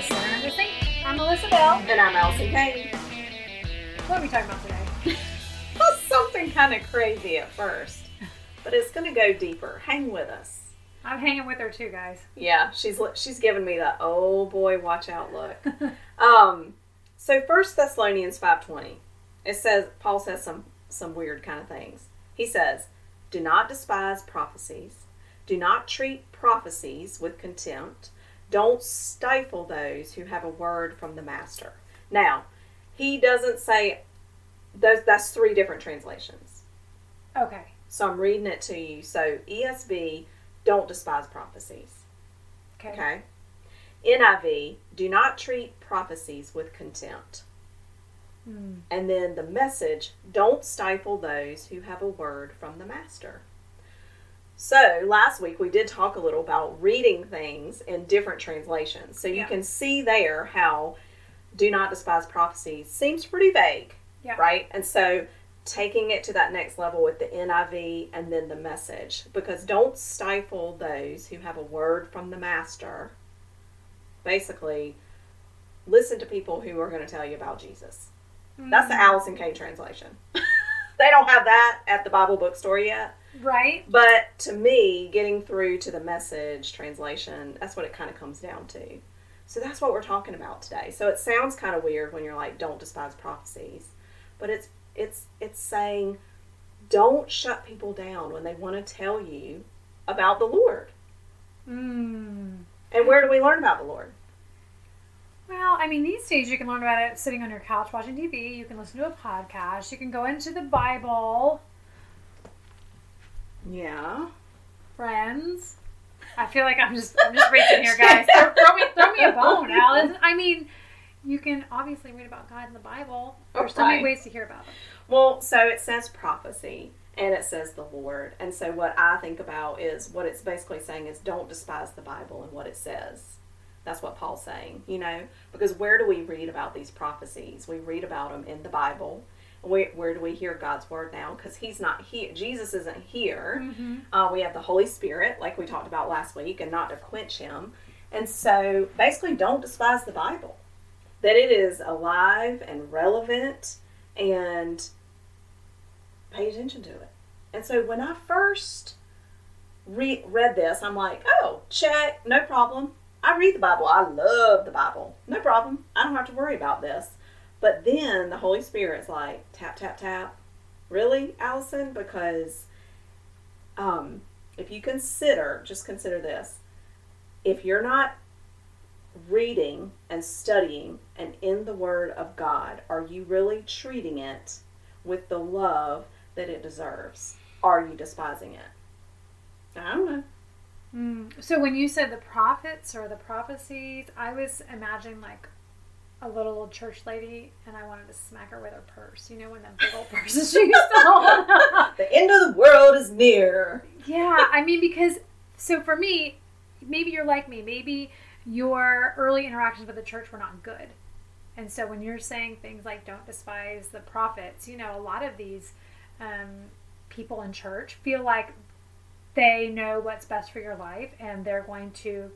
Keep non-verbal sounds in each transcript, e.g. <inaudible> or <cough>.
The Sinner and the Saint. I'm Melissa Bell. And I'm Elsie Kane. What are we talking about today? <laughs> Something kind of crazy at first, but it's going to go deeper. Hang with us. I'm hanging with her too, guys. Yeah, she's she's giving me that oh boy, watch out look. <laughs> um, so First Thessalonians five twenty, it says Paul says some some weird kind of things. He says, "Do not despise prophecies. Do not treat prophecies with contempt. Don't stifle those who have a word from the master." Now, he doesn't say those. That's three different translations. Okay. So I'm reading it to you. So ESV, don't despise prophecies. Okay. Okay. NIV, do not treat prophecies with contempt. Hmm. And then the message, don't stifle those who have a word from the master. So last week we did talk a little about reading things in different translations. So you Yeah. can see there how do not despise prophecies seems pretty vague. Yeah. Right? And so taking it to that next level with the NIV and then the message because don't stifle those who have a word from the master. Basically, listen to people who are going to tell you about Jesus. That's the Hmm. Allison Kane translation. <laughs> they don't have that at the Bible bookstore yet. Right. But to me, getting through to the message translation, that's what it kind of comes down to. So that's what we're talking about today. So it sounds kind of weird when you're like, don't despise prophecies. But it's it's it's saying don't shut people down when they want to tell you about the Lord. Hmm. And where do we learn about the Lord? Well, I mean, these days you can learn about it sitting on your couch watching TV. You can listen to a podcast. You can go into the Bible. Yeah. Friends. I feel like I'm just I'm just reaching here, guys. Throw, throw me throw me a bone, <laughs> Alice. I mean, you can obviously read about God in the Bible. There's so many ways to hear about Him. Well, so it says prophecy and it says the Lord. And so what I think about is what it's basically saying is don't despise the Bible and what it says. That's what Paul's saying, you know, because where do we read about these prophecies? We read about them in the Bible. Where, where do we hear God's word now? Because He's not here. Jesus isn't here. Mm-hmm. Uh, we have the Holy Spirit, like we talked about last week, and not to quench Him. And so basically, don't despise the Bible. That it is alive and relevant and pay attention to it. And so when I first re- read this, I'm like, oh, check, no problem. I read the Bible. I love the Bible. No problem. I don't have to worry about this. But then the Holy Spirit's like, tap, tap, tap. Really, Allison? Because um, if you consider, just consider this if you're not reading and studying and in the Word of God, are you really treating it with the love that it deserves? Are you despising it? I don't know. Mm. So when you said the prophets or the prophecies, I was imagining like a little old church lady, and I wanted to smack her with her purse. You know, when them big old <laughs> purses she used to hold. <laughs> The end of the world is near. yeah, I mean, because so for me, maybe you're like me. Maybe your early interactions with the church were not good, and so when you're saying things like "don't despise the prophets," you know, a lot of these um, people in church feel like they know what's best for your life, and they're going to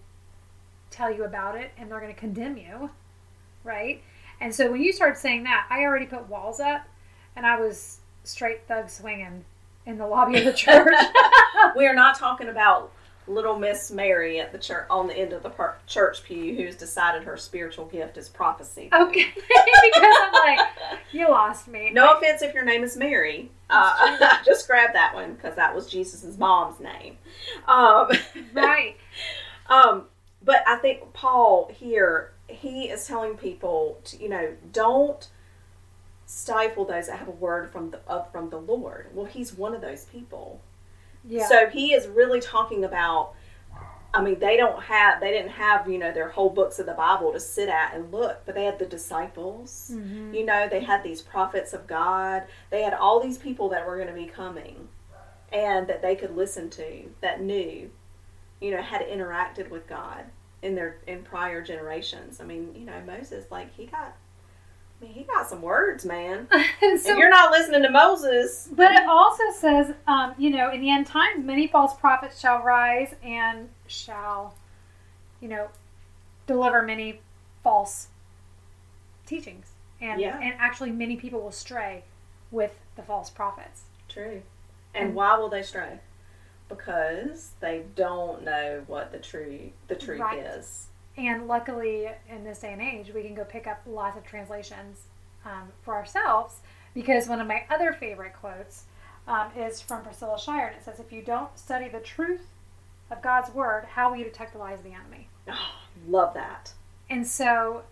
tell you about it, and they're going to condemn you, right? And so when you started saying that, I already put walls up, and I was straight thug swinging in the lobby of the church. <laughs> <laughs> we are not talking about little Miss Mary at the church on the end of the per- church pew who's decided her spiritual gift is prophecy. Okay, <laughs> because I'm like, you lost me. No offense if your name is Mary. Uh, I just grabbed that one because that was Jesus' mom's name. Um, Right. um, but I think Paul here, he is telling people, to, you know, don't stifle those that have a word from the uh, from the Lord. Well, he's one of those people. Yeah. So he is really talking about. I mean, they don't have, they didn't have, you know, their whole books of the Bible to sit at and look, but they had the disciples. Mhm. You know, they had these prophets of God. They had all these people that were going to be coming and that they could listen to that knew, you know, had interacted with God in their in prior generations. I mean, you know, Moses, like he got, I mean, he got some words, man. <laughs> so, if you're not listening to Moses, but it also says, um, you know, in the end times, many false prophets shall rise and shall, you know, deliver many false teachings. And, Yeah. and actually, many people will stray with the false prophets. True. And And- why will they stray? Because they don't know what the true the truth Right. is. And luckily, in this day and age, we can go pick up lots of translations um, for ourselves because one of my other favorite quotes um, is from Priscilla Shirer, and it says, If you don't study the truth of God's word, how will you detect the lies of the enemy? Oh, love that. And so,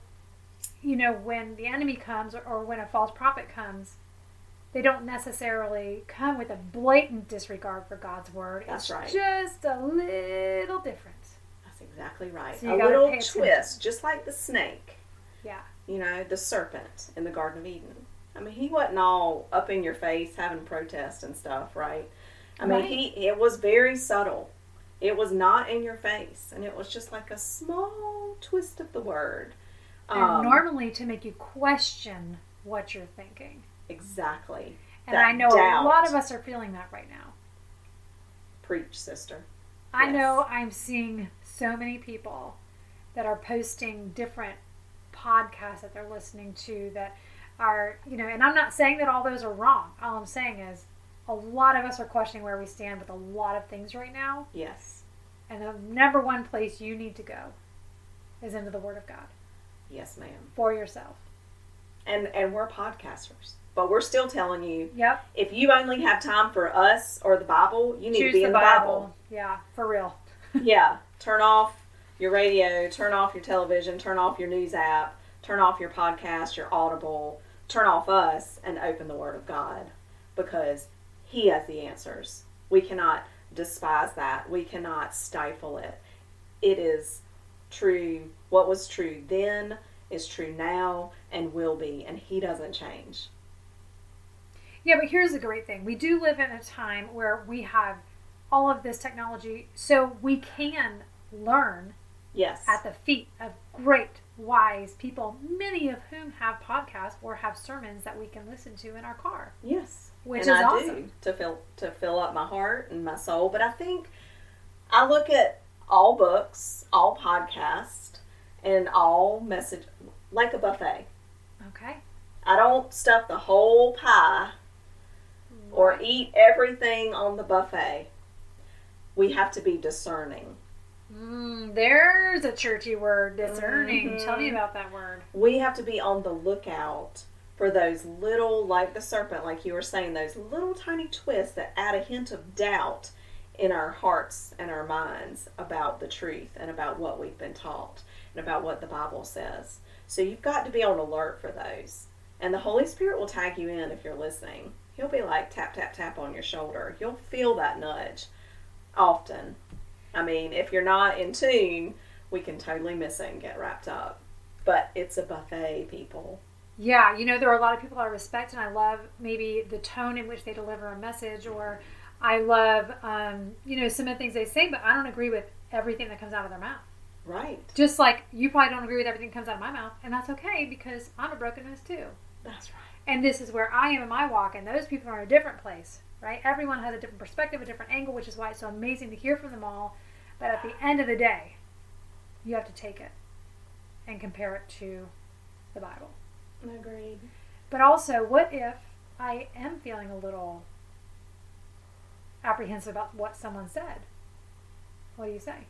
you know, when the enemy comes or, or when a false prophet comes, they don't necessarily come with a blatant disregard for God's word. That's it's right. just a little different. That's exactly right. So a little pay attention. twist, just like the snake. Yeah. You know, the serpent in the Garden of Eden. I mean, he wasn't all up in your face having protest and stuff, right? I mean, Right. he it was very subtle. It was not in your face, and it was just like a small twist of the word. And Um, normally to make you question what you're thinking. Exactly. And I know doubt. a lot of us are feeling that right now. Preach, sister. I Yes. know I'm seeing so many people that are posting different podcasts that they're listening to that are, you know, and I'm not saying that all those are wrong. All I'm saying is a lot of us are questioning where we stand with a lot of things right now. Yes. And the number one place you need to go is into the Word of God Yes, ma'am. for yourself. And and we're podcasters, but we're still telling you Yep. if you only have time for us or the Bible, you need Choose to be the in the Bible. Bible. Yeah, for real. <laughs> <laughs> yeah, turn off your radio, turn off your television, turn off your news app, turn off your podcast, your Audible, turn off us, and open the Word of God because He has the answers. We cannot despise that. We cannot stifle it. It is true. What was true then is true now and will be, and He doesn't change. Yeah, but here's the great thing. We do live in a time where we have all of this technology, so we can learn Yes. at the feet of great, wise people, many of whom have podcasts or have sermons that we can listen to in our car. Yes, Which and is I awesome. do to fill to fill up my heart and my soul. But I think I look at all books, all podcasts, and all message like a buffet. Okay? I don't stuff the whole pie or eat everything on the buffet. We have to be discerning. Mm, there's a churchy word, discerning. Mhm. Tell me about that word. We have to be on the lookout for those little, like the serpent, like you were saying, those little tiny twists that add a hint of doubt in our hearts and our minds about the truth and about what we've been taught and about what the Bible says. So you've got to be on alert for those. And the Holy Spirit will tag you in if you're listening. He'll be like tap, tap, tap on your shoulder. You'll feel that nudge often. I mean, if you're not in tune, we can totally miss it and get wrapped up. But it's a buffet, people. Yeah, you know, there are a lot of people I respect, and I love maybe the tone in which they deliver a message, or I love, um, you know, some of the things they say, but I don't agree with everything that comes out of their mouth. Right. Just like you probably don't agree with everything that comes out of my mouth, and that's okay because I'm a broken nose too. That's right. And this is where I am in my walk, and those people are in a different place, right? Everyone has a different perspective, a different angle, which is why it's so amazing to hear from them all. But at the end of the day, you have to take it and compare it to the Bible. Agreed. But also, what if I am feeling a little apprehensive about what someone said? What do you say?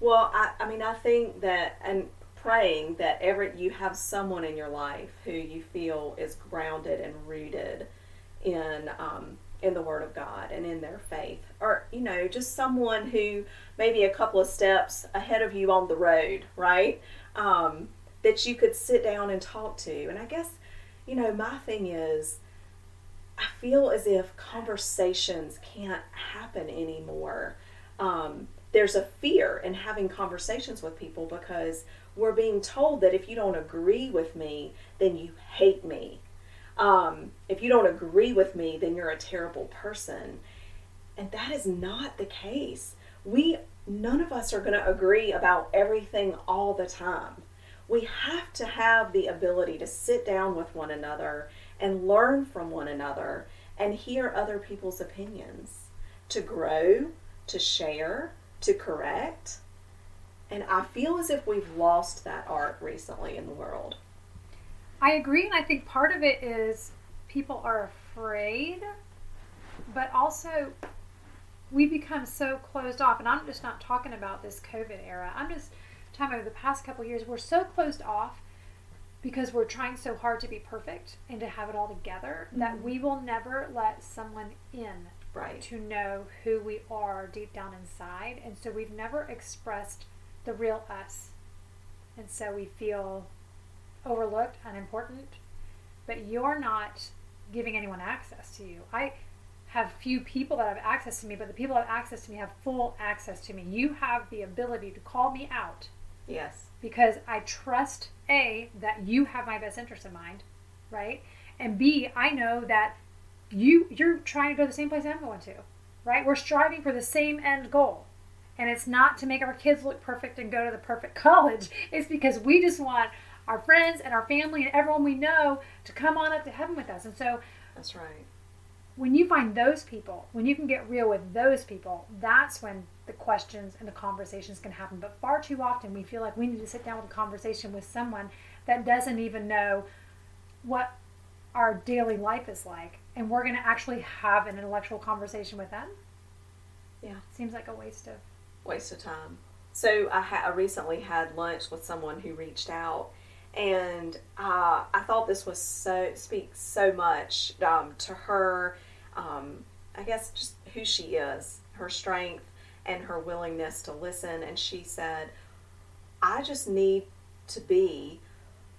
Well, I, I mean, I think that, and praying that every you have someone in your life who you feel is grounded and rooted in um, in the Word of God and in their faith, or you know, just someone who maybe a couple of steps ahead of you on the road, right? Um, that you could sit down and talk to. And I guess, you know, my thing is, I feel as if conversations can't happen anymore. Um, there's a fear in having conversations with people because we're being told that if you don't agree with me, then you hate me. Um, if you don't agree with me, then you're a terrible person. And that is not the case. We, none of us are going to agree about everything all the time. We have to have the ability to sit down with one another and learn from one another and hear other people's opinions, to grow, to share, to correct. And I feel as if we've lost that art recently in the world. I agree, and I think part of it is people are afraid, but also we become so closed off. And I'm just not talking about this COVID era. I'm just talking about the past couple years. We're so closed off because we're trying so hard to be perfect and to have it all together mm-hmm. that we will never let someone in right. to know who we are deep down inside. And so we've never expressed the real us. And so we feel overlooked, unimportant, but you're not giving anyone access to you. I have few people that have access to me, but the people that have access to me have full access to me. You have the ability to call me out. Yes. Because I trust A, that you have my best interest in mind, right? And B, I know that you you're trying to go to the same place I'm going to. Right? We're striving for the same end goal. And it's not to make our kids look perfect and go to the perfect <laughs> college. It's because we just want our friends and our family and everyone we know to come on up to heaven with us. And so That's right. When you find those people, when you can get real with those people, that's when the questions and the conversations can happen. But far too often we feel like we need to sit down with a conversation with someone that doesn't even know what our daily life is like and we're going to actually have an intellectual conversation with them yeah seems like a waste of waste of time. So i, ha- I recently had lunch with someone who reached out and uh, i thought this was so speaks so much um, to her um, i guess just who she is her strength and her willingness to listen. And she said i just need to be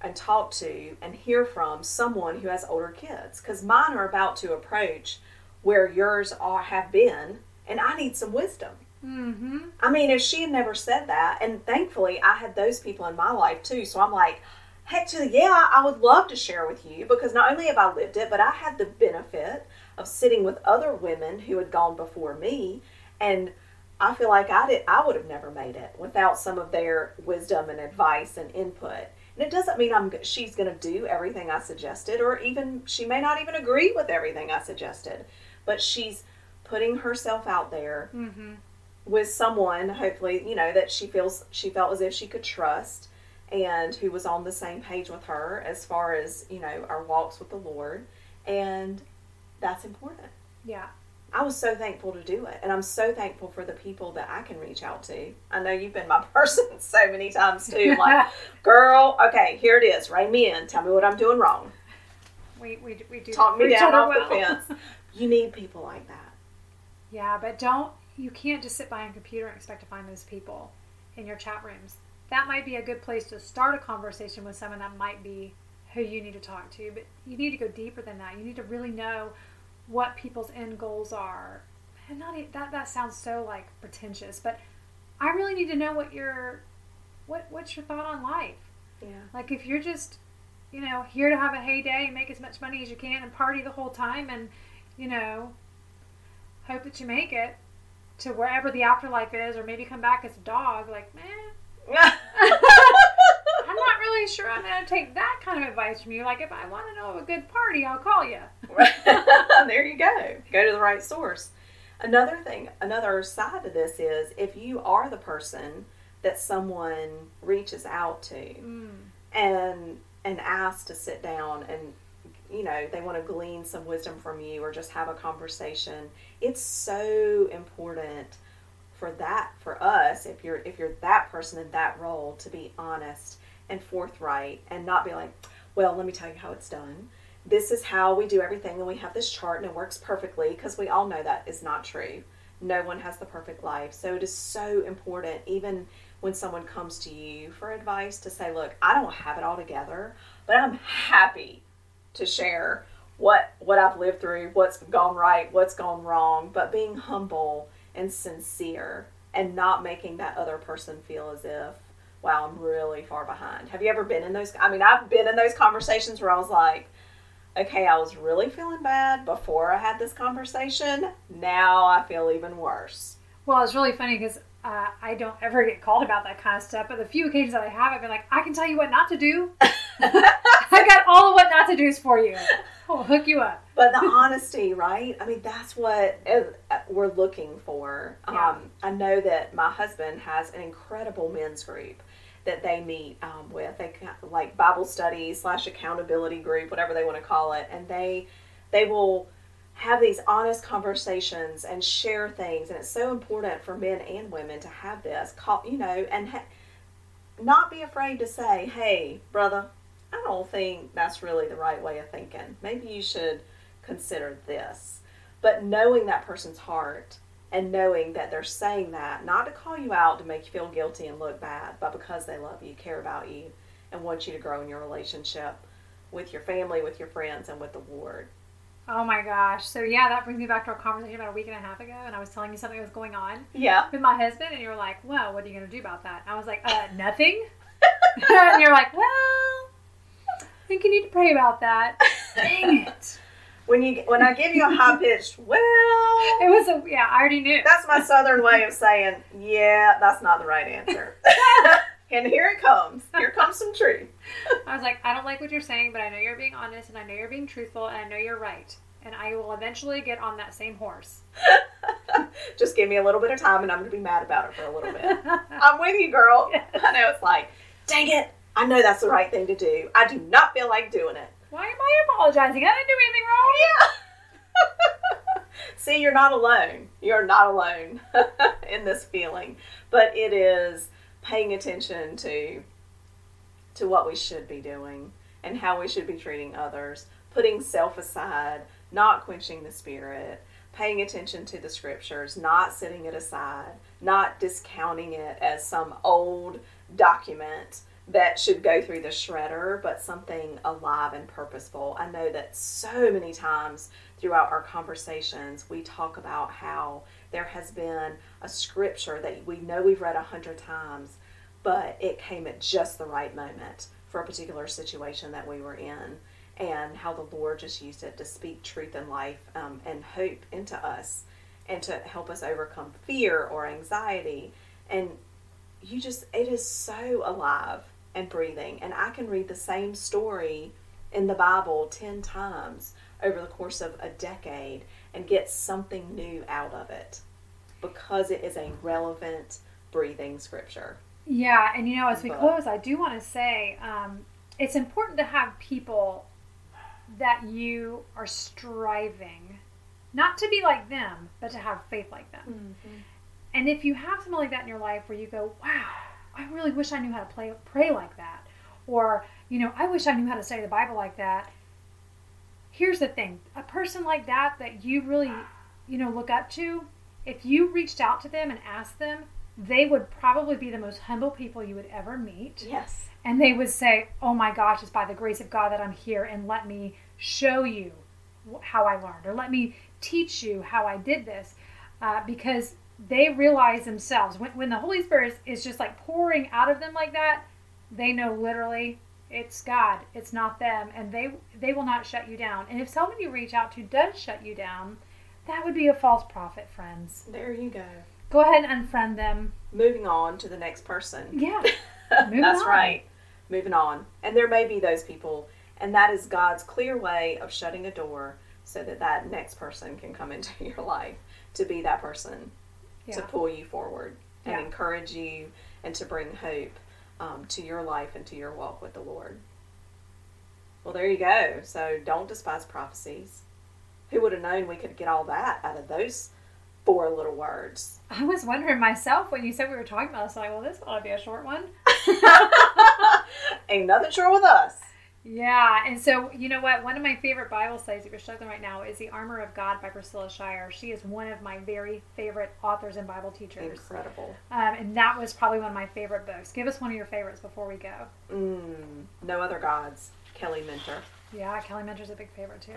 and talk to and hear from someone who has older kids because mine are about to approach where yours are have been and i need some wisdom mm-hmm. i mean if she had never said that and thankfully i had those people in my life too so i'm like heck to yeah i would love to share with you because not only have i lived it but i had the benefit of sitting with other women who had gone before me and i feel like i did i would have never made it without some of their wisdom and advice and input and it doesn't mean I'm she's going to do everything I suggested, or even she may not even agree with everything I suggested, but she's putting herself out there mm-hmm. With someone, hopefully, you know, that she feels she felt as if she could trust and who was on the same page with her as far as you know our walks with the Lord, and that's important. Yeah. I was so thankful to do it. And I'm so thankful for the people that I can reach out to. I know you've been my <laughs> person so many times too. <laughs> like, girl, okay, here it is. Rein me in. Tell me what I'm doing wrong. We, we, we do talk me down off well. the fence. <laughs> You need people like that. Yeah, but don't, you can't just sit by a computer and expect to find those people in your chat rooms. That might be a good place to start a conversation with someone that might be who you need to talk to, but you need to go deeper than that. You need to really know what people's end goals are. And not that that sounds so like pretentious, but I really need to know what your what what's your thought on life. Yeah. Like if you're just you know here to have a heyday and make as much money as you can and party the whole time and you know hope that you make it to wherever the afterlife is or maybe come back as a dog like man <laughs> I'm not really sure I'm going to take that kind of advice from you. Like, if I want to know of a good party, I'll call you. <laughs> there you go. Go to the right source. Another thing, another side to this is if you are the person that someone reaches out to mm. and and asks to sit down and you know they want to glean some wisdom from you or just have a conversation it's so important for that for us if you're if you're that person in that role to be honest and forthright and not be like, well, let me tell you how it's done. This is how we do everything, and we have this chart and it works perfectly because we all know that is not true. No one has the perfect life. So it is so important, even when someone comes to you for advice, to say, look, I don't have it all together, but I'm happy to share what what I've lived through, what's gone right, what's gone wrong, but being humble and sincere and not making that other person feel as if wow, I'm really far behind. Have you ever been in those? I mean, I've been in those conversations where I was like, okay, I was really feeling bad before I had this conversation. Now I feel even worse. Well, it's really funny because uh, I don't ever get called about that kind of stuff. But the few occasions that I have, I've been like, I can tell you what not to do. <laughs> <laughs> I got all of what not to do's for you. I'll hook you up. but the honesty, right? I mean, that's what uh, we're looking for. Yeah. Um, I know that my husband has an incredible men's group that they meet um, with. They like Bible study slash accountability group, whatever they want to call it, and they they will have these honest conversations and share things. And it's so important for men and women to have this, call, you know, and ha- not be afraid to say, "Hey, brother." I don't think that's really the right way of thinking. Maybe you should consider this. But knowing that person's heart and knowing that they're saying that not to call you out to make you feel guilty and look bad, but because they love you, care about you, and want you to grow in your relationship with your family, with your friends, and with the Lord. Oh my gosh. So yeah, that brings me back to our conversation about a week and a half ago, and I was telling you something that was going on Yeah. with my husband, and you were like, "Well, what are you going to do about that?" I was like, "Uh, nothing." <laughs> and you're like, "Well, think you need to pray about that." Dang <laughs> it! When you when I give you a high pitched, well, <laughs> It was a yeah. I already knew. that's my southern way of saying, yeah, that's not the right answer. <laughs> and here it comes. Here comes some truth. I was like, I don't like what you're saying, but I know you're being honest, and I know you're being truthful, and I know you're right, and I will eventually get on that same horse. Just give me a little bit of time and I'm going to be mad about it for a little bit. I'm with you, girl. Yes. I know it's like, dang it. I know that's the right thing to do. I do not feel like doing it. Why am I apologizing? I didn't do anything wrong. Yeah. <laughs> See, you're not alone. You're not alone <laughs> in this feeling. But it is paying attention to to what we should be doing and how we should be treating others, putting self aside, not quenching the spirit, paying attention to the scriptures, not setting it aside, not discounting it as some old document that should go through the shredder, but something alive and purposeful. I know that so many times throughout our conversations, we talk about how there has been a scripture that we know we've read a hundred times, but it came at just the right moment for a particular situation that we were in, and how the Lord just used it to speak truth and life um, and hope into us and to help us overcome fear or anxiety. And you just, it is so alive and breathing. And I can read the same story in the Bible 10 times over the course of a decade and get something new out of it because it is a relevant, breathing scripture. Yeah, and you know, as we But- close, I do want to say um, it's important to have people that you are striving not to be like them, but to have faith like them. And if you have something like that in your life where you go, wow, I really wish I knew how to play, pray like that, or, you know, I wish I knew how to study the Bible like that. Here's the thing a person like that, that you really, you know, look up to, if you reached out to them and asked them, they would probably be the most humble people you would ever meet. Yes. And they would say, Oh my gosh, it's by the grace of God that I'm here, and let me show you how I learned, or let me teach you how I did this. Uh, because they realize themselves, when, when the Holy Spirit is, is just like pouring out of them like that, they know literally it's God, it's not them, and they they will not shut you down. And if someone you reach out to does shut you down, that would be a false prophet, friends. There you go. Go ahead and unfriend them. Moving on to the next person. Yeah. <laughs> That's on. right. Moving on. And there may be those people, and that is God's clear way of shutting a door so that that next person can come into <laughs> your life to be that person to pull you forward and Yeah. encourage you and to bring hope um, to your life and to your walk with the Lord. Well, there you go. So don't despise prophecies. Who would have known we could get all that out of those four little words? <laughs> I was wondering myself when you said we were talking about this, like, well, this ought to be a short one. <laughs> Ain't nothing sure with us. Yeah, and so you know what? One of my favorite Bible studies, if you're struggling right now, is The Armor of God by Priscilla Shirer. She is one of my very favorite authors and Bible teachers. Incredible. Um, and that was probably one of my favorite books. Give us one of your favorites before we go. Mm, no other gods. Kelly Minter. Yeah, Kelly Minter's a big favorite too.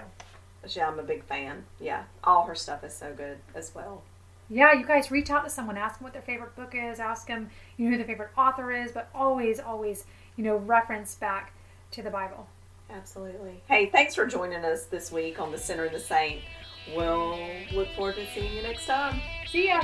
Yeah, I'm a big fan. Yeah, all her stuff is so good as well. Yeah, you guys reach out to someone, ask them what their favorite book is, ask them, you know, who their favorite author is, but always, always, you know, reference back to the Bible. Absolutely. Hey, thanks for joining us this week on The Sinner and the Saint. We'll look forward to seeing you next time. See ya.